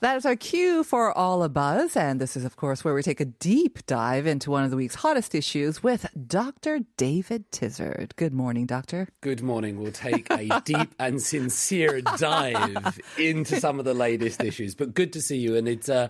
That is our cue for All a Buzz. And this is, of course, where we take a deep dive into one of the week's hottest issues with Dr. David Tizard. Good morning, Doctor. Good morning. We'll take a deep and sincere dive into some of the latest issues. But good to see you. And it's, uh,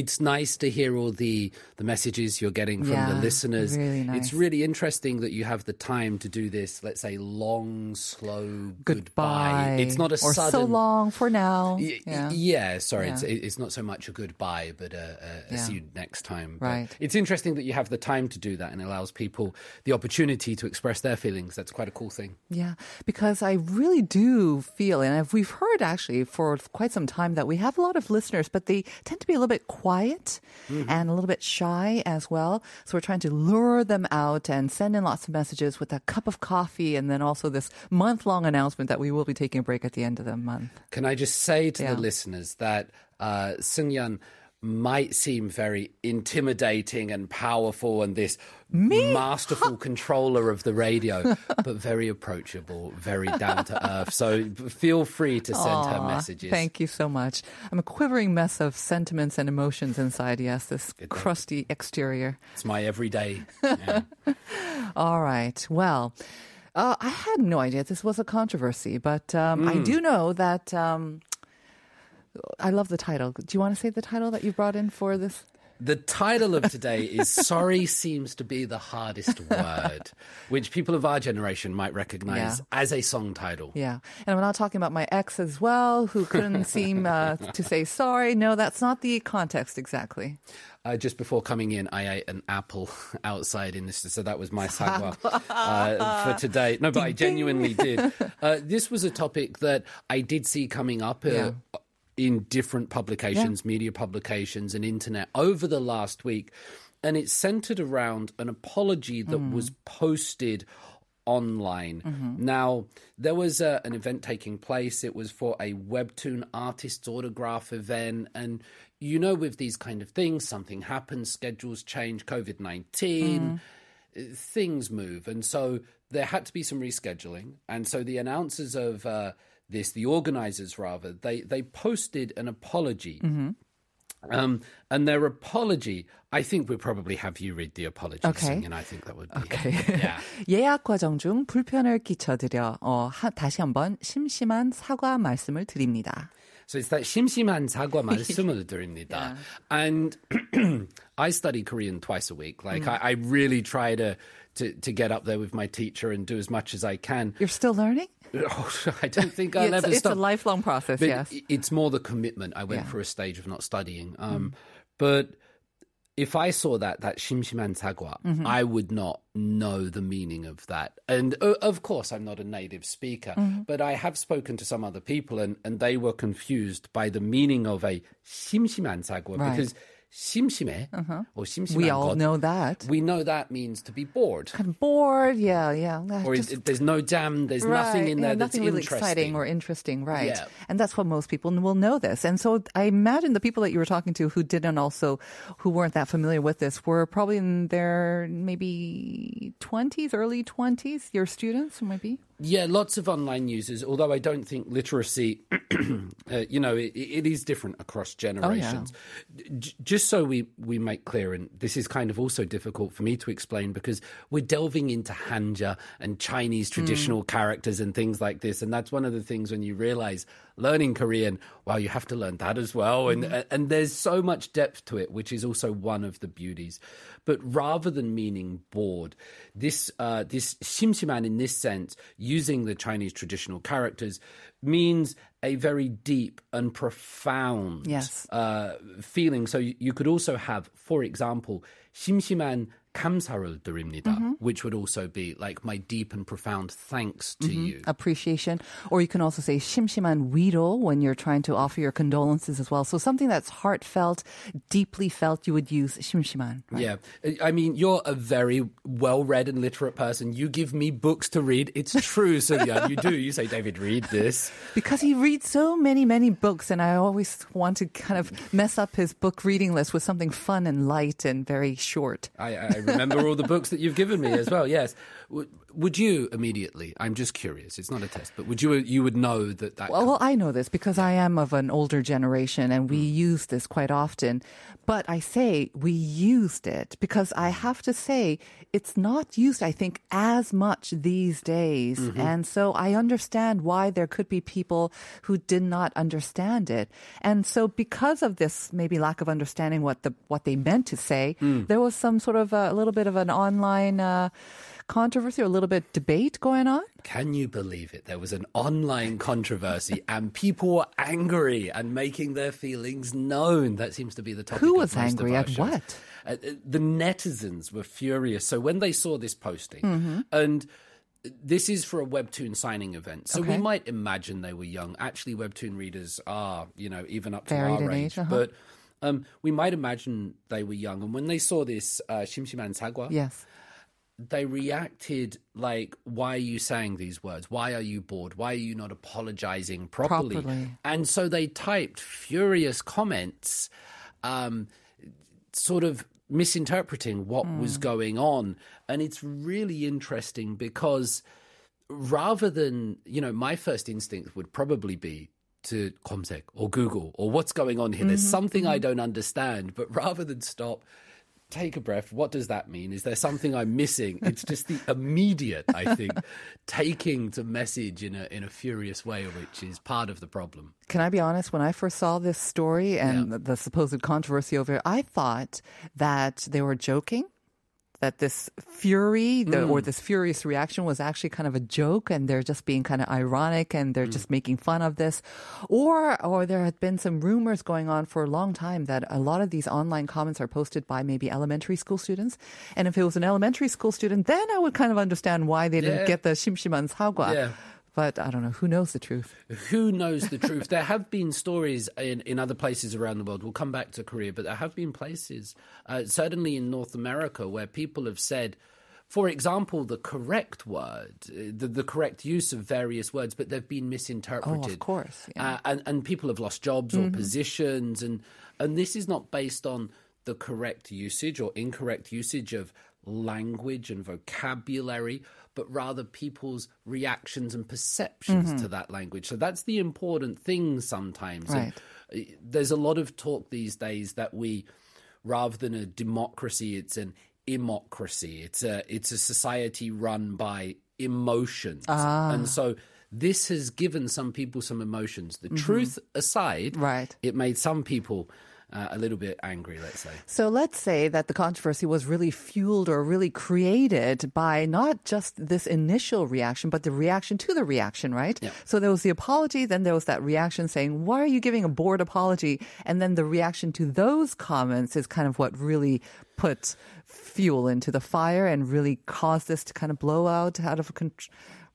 it's nice to hear all the, the messages you're getting from Yeah, the listeners. really nice. It's really interesting that you have the time to do this, let's say, long, slow Goodbye. It's not a or sudden. so long for now. Y- yeah. yeah. sorry, Yeah. It's, it's not so much a goodbye, but a, a, a Yeah. see you next time. But Right. It's interesting that you have the time to do that and allows people the opportunity to express their feelings. That's quite a cool thing. Yeah, because I really do feel, and I've- we've heard actually for quite some time that we have a lot of listeners, but they tend to be a little bit quiet Mm-hmm. and a little bit shy as well. So we're trying to lure them out and send in lots of messages with a cup of coffee and then also this month long announcement that we will be taking a break at the end of the month. Can I just say to Yeah. the listeners that uh, Sun Yan might seem very intimidating and powerful and this masterful controller of the radio, but very approachable, very down to earth. So feel free to send her messages. Thank you so much. I'm a quivering mess of sentiments and emotions inside, yes, this crusty exterior. It's my everyday. Yeah. All right. Well, uh, I had no idea this was a controversy, but um, Hmm. I do know that. Um, I love the title. Do you want to say the title that you brought in for this? The title of today is Sorry Seems to Be the Hardest Word, which people of our generation might recognize Yeah. as a song title. Yeah. And I'm not talking about my ex as well, who couldn't seem uh, to say sorry. No, that's not the context exactly. Uh, just before coming in, I ate an apple outside in this, so that was my sagwa uh, for today. No, but I genuinely did. Uh, this was a topic that I did see coming up uh, Yeah. In different publications, media publications, and internet over the last week, and it's centered around an apology that was posted online. Now, there was uh, an event taking place. It was for a webtoon artist autograph event. And you know, with these kind of things, something happens, schedules change, COVID 19, things move. And so there had to be some rescheduling. And so the announcers of uh, this, the organizers rather, they, they posted an apology. Um, and their apology, I think we'll probably have you read the apology, Okay. Sing, and I think that would be Okay. yeah. 예약 과정 중 불편을 끼쳐드려 어, 하, 다시 한번 심심한 사과 말씀을 드립니다. So it's that 심심한 사과 말씀을 드립니다. And I study Korean twice a week. Like Mm. I, I really try to, to to get up there with my teacher and do as much as I can. You're still learning? Oh, I don't think I'll it's, ever. It's a lifelong process. But yes, it's more the commitment. I went yeah. for a stage of not studying. Mm. Um, mm. But if I saw that that shim Tagwa, mm-hmm. I would not know the meaning of that. And uh, of course, I'm not a native speaker, mm-hmm. but I have spoken to some other people, and, and they were confused by the meaning of a shim Tagwa right. because 심심해 or 심심한 We all 것, know that. we know that means to be bored. kind of bored. Yeah, yeah. That Or just- it, there's no jam, there's right, nothing in yeah, there that's nothing really interesting. exciting or interesting, right? Yeah. And that's what most people will know this. And so I imagine the people that you were talking to who didn't also, who weren't that familiar with this, were probably in their maybe twenties, early twenties. Your students, maybe. Yeah, lots of online users. Although I don't think literacy, uh, you know, it, it is different across generations. J- just so we we make clear, and this is kind of also difficult for me to explain because we're delving into Hanja and Chinese traditional characters and things like this, and that's one of the things when you realize learning Korean, well, you have to learn that as well. And, mm-hmm. and there's so much depth to it, which is also one of the beauties. But rather than meaning bored, this, uh, this simsiman in this sense, using the Chinese traditional characters, means a very deep and profound yes. uh, feeling. So you, you could also have, for example, simsiman 감사를 드립니다, which would also be like my deep and profound thanks to you. appreciation. Or you can also say 심심한 위로 when you're trying to offer your condolences as well. So something that's heartfelt, deeply felt, you would use 심심한. right? Yeah. I mean, you're a very well read and literate person. You give me books to read. It's true, Sylvia. You do. You say, David, read this. Because he reads so many, many books, and I always want to kind of mess up his book reading list with something fun and light and very short. I, I remember all the books that you've given me as well. Yes. Would, would you immediately? I'm just curious. It's not a test, but would you? You would know that that. Well, well, I know this because I am of an older generation and we mm. use this quite often. But I say we used it because I mm. have to say it's not used, I think, as much these days. Mm-hmm. And so I understand why there could be people who did not understand it. And so because of this maybe lack of understanding what the what they meant to say, mm. there was some sort of a, little bit of an online uh, controversy or a little bit debate going on. Can you believe it? There was an online controversy, and people were angry and making their feelings known. That seems to be the topic. Who was angry at what? Uh, uh, the netizens were furious. So when they saw this posting, Mm-hmm. and this is for a webtoon signing event, so we might imagine they were young. Actually, webtoon readers are, you know, even up to Varied our age, age, uh-huh. but. Um, we might imagine they were young, and when they saw this uh, Shimshiman Sagwa, Yes. they reacted like, "Why are you saying these words? Why are you bored? Why are you not apologizing properly?" Properly. And so they typed furious comments, um, sort of misinterpreting what Hmm. was going on. And it's really interesting because rather than, you know, my first instinct would probably be to 검색 or Google or what's going on here. There's Mm-hmm. something I don't understand. But rather than stop, take a breath. What does that mean? Is there something I'm missing? It's just the immediate, I think, taking to message in a in a furious way, which is part of the problem. Can I be honest? When I first saw this story and Yeah. the, the supposed controversy over it, I thought that they were joking that this fury the, mm. or this furious reaction was actually kind of a joke and they're just being kind of ironic and they're mm. just making fun of this or or there had been some rumors going on for a long time that a lot of these online comments are posted by maybe elementary school students and if it was an elementary school student then I would kind of understand why they didn't get the shimshiman sawa yeah. But I don't know. Who knows the truth? Who knows the truth? There have been stories in, in other places around the world. We'll come back to Korea, but there have been places, uh, certainly in North America, where people have said, for example, the correct word, uh, the, the correct use of various words, but they've been misinterpreted. Oh, of course, yeah. Mm-hmm. Uh, and, and people have lost jobs or positions. And, and this is not based on the correct usage or incorrect usage of language and vocabulary, but rather people's reactions and perceptions Mm-hmm. to that language. So that's the important thing sometimes. Right. uh, there's a lot of talk these days that we, rather than a democracy, it's an immocracy. It's a it's a society run by emotions, Ah. and so this has given some people some emotions. The truth aside, Mm-hmm. Right. it made some people uh, a little bit angry. Let's say. So let's say that the controversy was really fueled or really created by not just this initial reaction, but the reaction to the reaction, right? Yeah. So there was the apology, then there was that reaction saying, why are you giving a bored apology? And then the reaction to those comments is kind of what really put fuel into the fire and really caused this to kind of blow out out of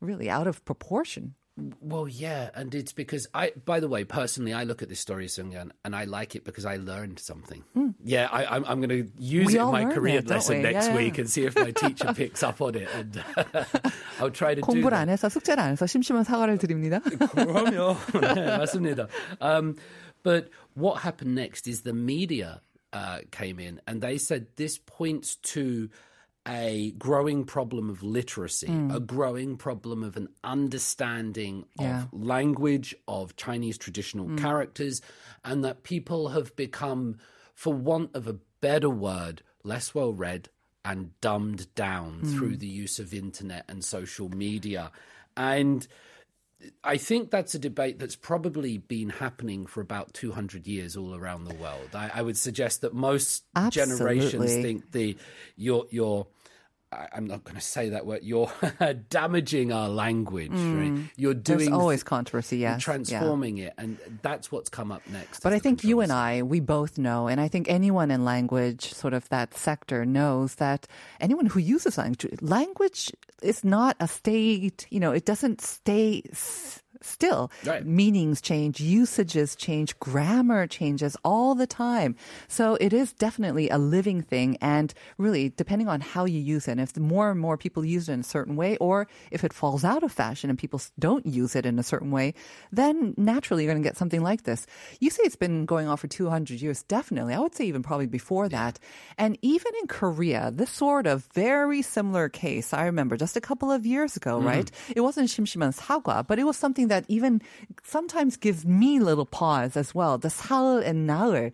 really out of proportion. Well, yeah, and it's because I. By the way, personally, I look at this story, Sungyan, and I like it because I learned something. Yeah, I, I'm, I'm going to use Hmm. We it in all my learn Korean it, don't lesson we? next Yeah, yeah. week and see if my teacher picks up on it, and I'll try to do 공부를 that. 안 해서 숙제를 안 해서 심심한 사과를 드립니다. 그럼요. 네, 맞습니다. Um, but what happened next is the media uh, came in and they said this points to a growing problem of literacy, hmm. a growing problem of an understanding of Yeah. language, of Chinese traditional hmm. characters, and that people have become, for want of a better word, less well read and dumbed down hmm. through the use of internet and social media. And I think that's a debate that's probably been happening for about 200 years all around the world. I, I would suggest that most generations think the your your I, I'm not going to say that word. You're damaging our language. Right? You're Mm. There's doing always controversy, yes. yeah. transforming it, and that's what's come up next. But I think you and. I, we both know, and I think anyone in language, sort of that sector, knows that anyone who uses language, language is not a state, you know, it doesn't stay s- still. Right. Meanings change, usages change, grammar changes all the time. So it is definitely a living thing. And really, depending on how you use it, if more and more people use it in a certain way, or if it falls out of fashion and people don't use it in a certain way, then naturally you're going to get something like this. You say it's been going on for 200 years. Definitely. I would say even probably before that. And even in Korea, this sort of very similar case, I remember just a couple of years ago, mm-hmm. right? It wasn't Shimshiman's Sagwa, but it was something that even sometimes gives me little pause as well. The 사흘 and 나흘.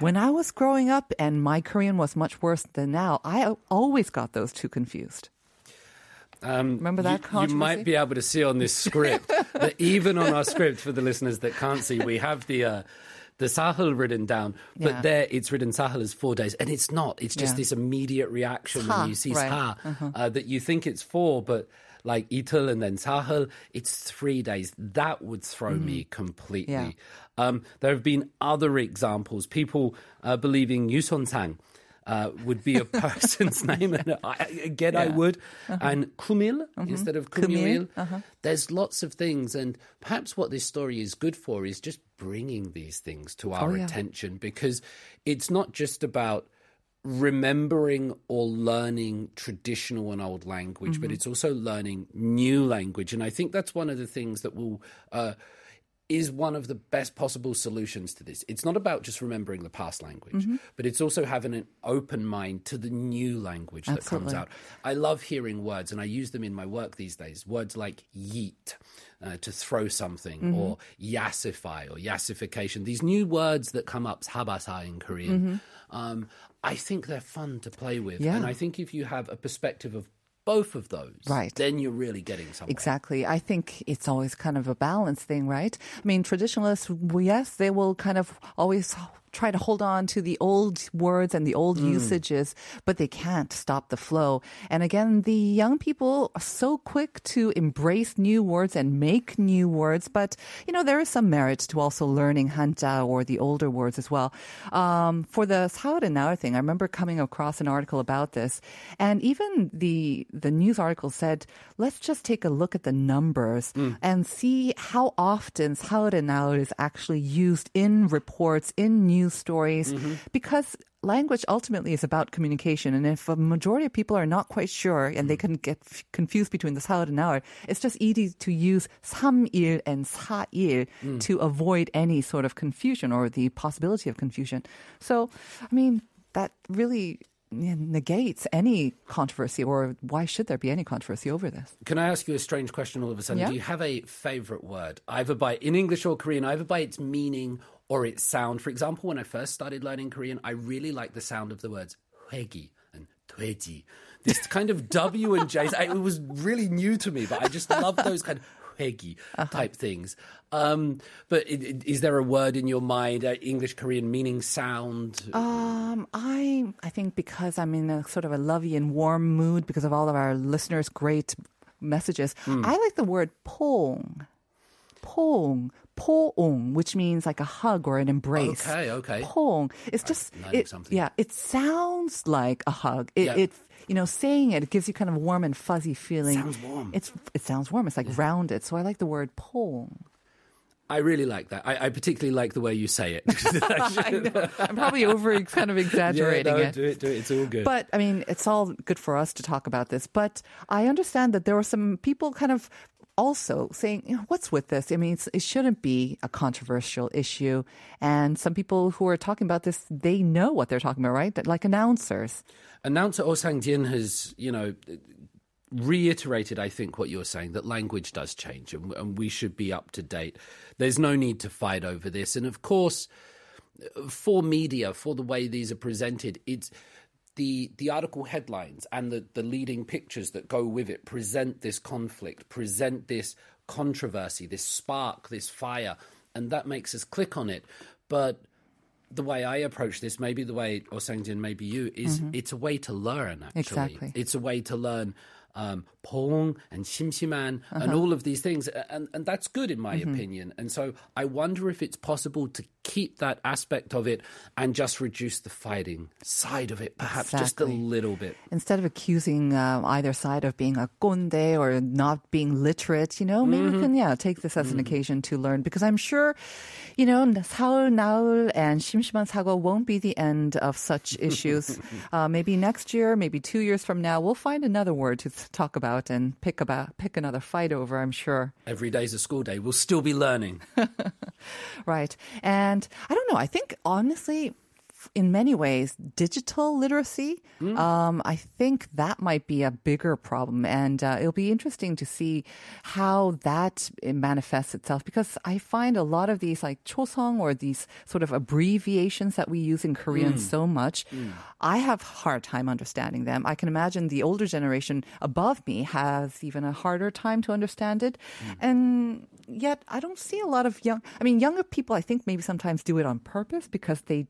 When I was growing up and my Korean was much worse than now, I always got those two confused. Um, Remember that you, you controversy? might be able to see on this script that even on our script for the listeners that can't see, we have the uh, the sahel written down, but Yeah. there it's written sahel as four days, and it's not. It's just Yeah. this immediate reaction Sa, when you see right. Uh-huh. sa uh, that you think it's four, but like itul and then sahel, it's three days. That would throw me completely. Mm-hmm. Yeah. Um, there have been other examples. People uh, believing Yuson Sang. Uh, would be a person's name, and I, again, I Yeah. Uh-huh. would. And Kumil instead of Kumil, Kumil. There's lots of things, and perhaps what this story is good for is just bringing these things to our Oh, yeah. attention because it's not just about remembering or learning traditional and old language, Mm-hmm. but it's also learning new language. And I think that's one of the things that will. Uh, is one of the best possible solutions to this. It's not about just remembering the past language, Mm-hmm. but it's also having an open mind to the new language that comes out. I love hearing words, and I use them in my work these days. Words like yeet, uh, to throw something, Mm-hmm. or yassify, or yassification. These new words that come up, habasa in Korean. Um, I think they're fun to play with. Yeah. And I think if you have a perspective of both of those, Right. then you're really getting something. Exactly. I think it's always kind of a balance thing, right? I mean, traditionalists, yes, they will kind of always try to hold on to the old words and the old usages, but they can't stop the flow. And again, the young people are so quick to embrace new words and make new words, but you know, there is some merit to also learning Hanja or the older words as well. Um, for the Sao and Now thing, I remember coming across an article about this, and even the the news article said, let's just take a look at the numbers and see how often Sao and Now is actually used in reports, in news stories, because language ultimately is about communication. And if a majority of people are not quite sure and they can get f- confused between the 사흘 and hour, it's just easy to use 삼일 and 사일 to avoid any sort of confusion or the possibility of confusion. So, I mean, that really yeah, negates any controversy or why should there be any controversy over this? Can I ask you a strange question all of a sudden? Yeah. Do you have a favorite word, either by in English or Korean, either by its meaning or its sound? For example, when I first started learning Korean, I really liked the sound of the words 회기 and 돼지. This kind of W and J's. I- It was really new to me, but I just love those kind of 회기 type things. Um, but i- i- is there a word in your mind, uh, English, Korean, meaning sound? Um, I I think because I'm in a sort of a lovey and warm mood because of all of our listeners' great messages, I like the word pong. Pong. Poong, which means like a hug or an embrace. Okay, okay. Pong. It's just it, something. yeah, it sounds like a hug. It, Yeah. it you know, saying it, it gives you kind of a warm and fuzzy feeling. Sounds warm. It's it sounds warm. It's like rounded. So I like the word pong. I really like that. I, I particularly like the way you say it. I'm probably over kind of exaggerating yeah, no, it. do it, do it. It's all good. But I mean, it's all good for us to talk about this. But I understand that there were some people kind of also saying, you know, what's with this? I mean, it shouldn't be a controversial issue. And some people who are talking about this, they know what they're talking about, right? Like announcers. Announcer Oh Sang Jin has, you know, reiterated, I think, what you're saying that language does change and, and we should be up to date. There's no need to fight over this. And of course, for media, for the way these are presented, it's the the article headlines and the, the leading pictures that go with it present this conflict, present this controversy, this spark, this fire, and that makes us click on it. But the way I approach this, maybe the way or Sangjin, maybe you, is mm-hmm. it's a way to learn. Actually, exactly. it's a way to learn um, Pong and Shimshiman uh-huh. and all of these things, and and that's good in my mm-hmm. opinion. And so I wonder if it's possible to keep that aspect of it and just reduce the fighting side of it, perhaps exactly. just a little bit. Instead of accusing uh, either side of being a konde or not being literate, you know, maybe mm-hmm. we can, yeah, take this as mm-hmm. an occasion to learn because I'm sure, you know, Saul Naul and Shimshiman Sago won't be the end of such issues. uh, maybe next year, maybe two years from now, we'll find another word to talk about and pick about, pick another fight over, I'm sure. Every day's a school day. We'll still be learning. right. And I don't know. I think honestly, in many ways, digital literacy, um, I think that might be a bigger problem. And uh, it'll be interesting to see how that uh, manifests itself because I find a lot of these like chosong or these sort of abbreviations that we use in Korean so much, I have hard time understanding them. I can imagine the older generation above me has even a harder time to understand it. And yet I don't see a lot of young, I mean, younger people, I think maybe sometimes do it on purpose because they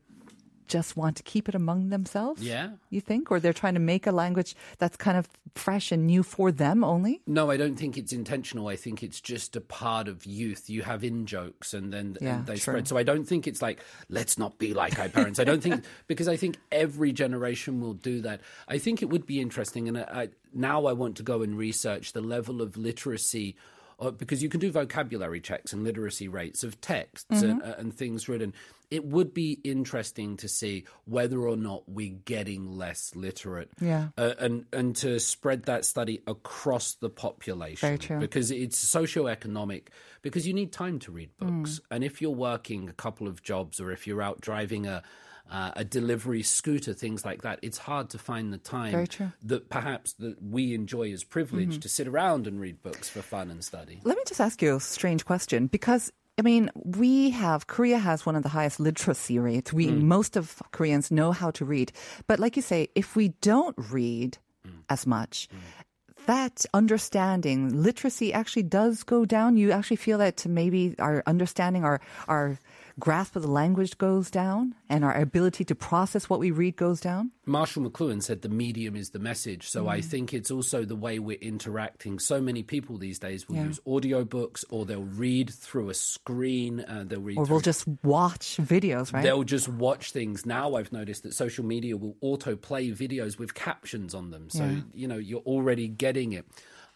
just want to keep it among themselves. Yeah. You think? Or they're trying to make a language that's kind of fresh and new for them only? No, I don't think it's intentional. I think it's just a part of youth. You have in jokes and then Yeah, and they true. spread. So I don't think it's like, let's not be like our parents. I don't think, because I think every generation will do that. I think it would be interesting. And I, I, now I want to go and research the level of literacy. Uh, because you can do vocabulary checks and literacy rates of texts and, Mm-hmm. uh, and things written. It would be interesting to see whether or not we're getting less literate Yeah. uh, and and to spread that study across the population. Very true. Because it's socioeconomic. Because you need time to read Mm. books, and if you're working a couple of jobs, or if you're out driving a uh, a delivery scooter, things like that, it's hard to find the time that perhaps that we enjoy as privilege mm-hmm. to sit around and read books for fun and study. Let me just ask you a strange question because I mean, we have Korea has one of the highest literacy rates. We mm. most of Koreans know how to read. But like you say, if we don't read mm. as much, mm. that understanding, literacy actually does go down. You actually feel that maybe our understanding, our our grasp of the language goes down and our ability to process what we read goes down. Marshall McLuhan said the medium is the message. So Mm. I think it's also the way we're interacting. So many people these days will Yeah. use audiobooks or they'll read through a screen. Uh, they'll read Or we'll just watch videos, right? They'll just watch things. Now I've noticed that social media will autoplay videos with captions on them. So, Yeah. you know, you're already getting it.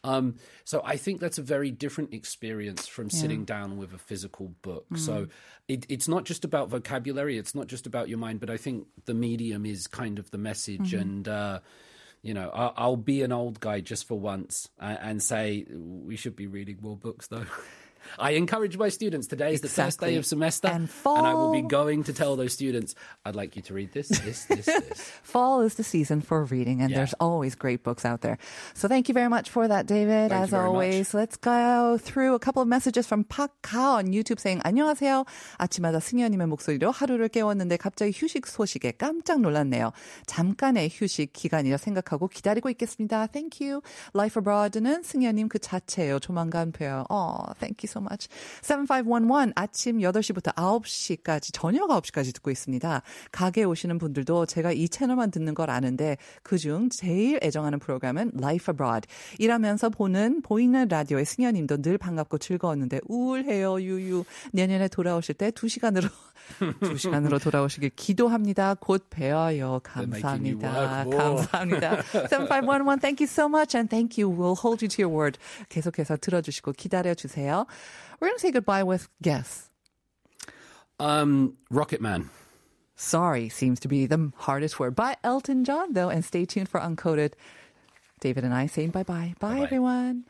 Um, so I think that's a very different experience from sitting down with a physical book. Mm. So it, it's not just about vocabulary. It's not just about your mind, but I think the medium is kind of the message. Mm-hmm. And, uh, you know, I'll, I'll be an old guy just for once uh, and say we should be reading more books, though. I encourage my students. Today is the first Exactly. day of semester, And I will be fall. going to tell those students, I'd like you to read this, this, this, this. Fall is the season for reading, and Yeah. there's always great books out there. So thank you very much for that, David. Thank As you very always, let's go through a couple of messages from Pakka on YouTube saying 안녕하세요. 아침마다 승현님의 목소리로 하루를 깨웠는데 갑자기 휴식 소식에 깜짝 놀랐네요. 잠깐의 휴식 기간이라 생각하고 기다리고 있겠습니다. Thank you. Life Abroad는 승현님 그 자체예요. 조만간 봬요. Oh, thank you so much. 7511 아침 8시부터 9시까지 저녁 9시까지 듣고 있습니다. 가게 오시는 분들도 제가 이 채널만 듣는 걸 아는데 그중 제일 애정하는 프로그램은 Life Abroad. 일하면서 보는 보이는 라디오의 승현님도 늘 반갑고 즐거웠는데 우울해요 유유. 내년에 돌아오실 때 2시간으로 2시간으로 돌아오시길 기도합니다. 곧 뵈어요. 감사합니다. 감사합니다. 7511 thank you so much and thank you. We'll hold you to your word. 계속해서 들어주시고 기다려주세요. We're going to say goodbye with guess. Um, Rocket Man. Sorry seems to be the hardest word. By Elton John, though, and stay tuned for Uncoded. David and I saying bye-bye. Bye, Bye-bye. everyone.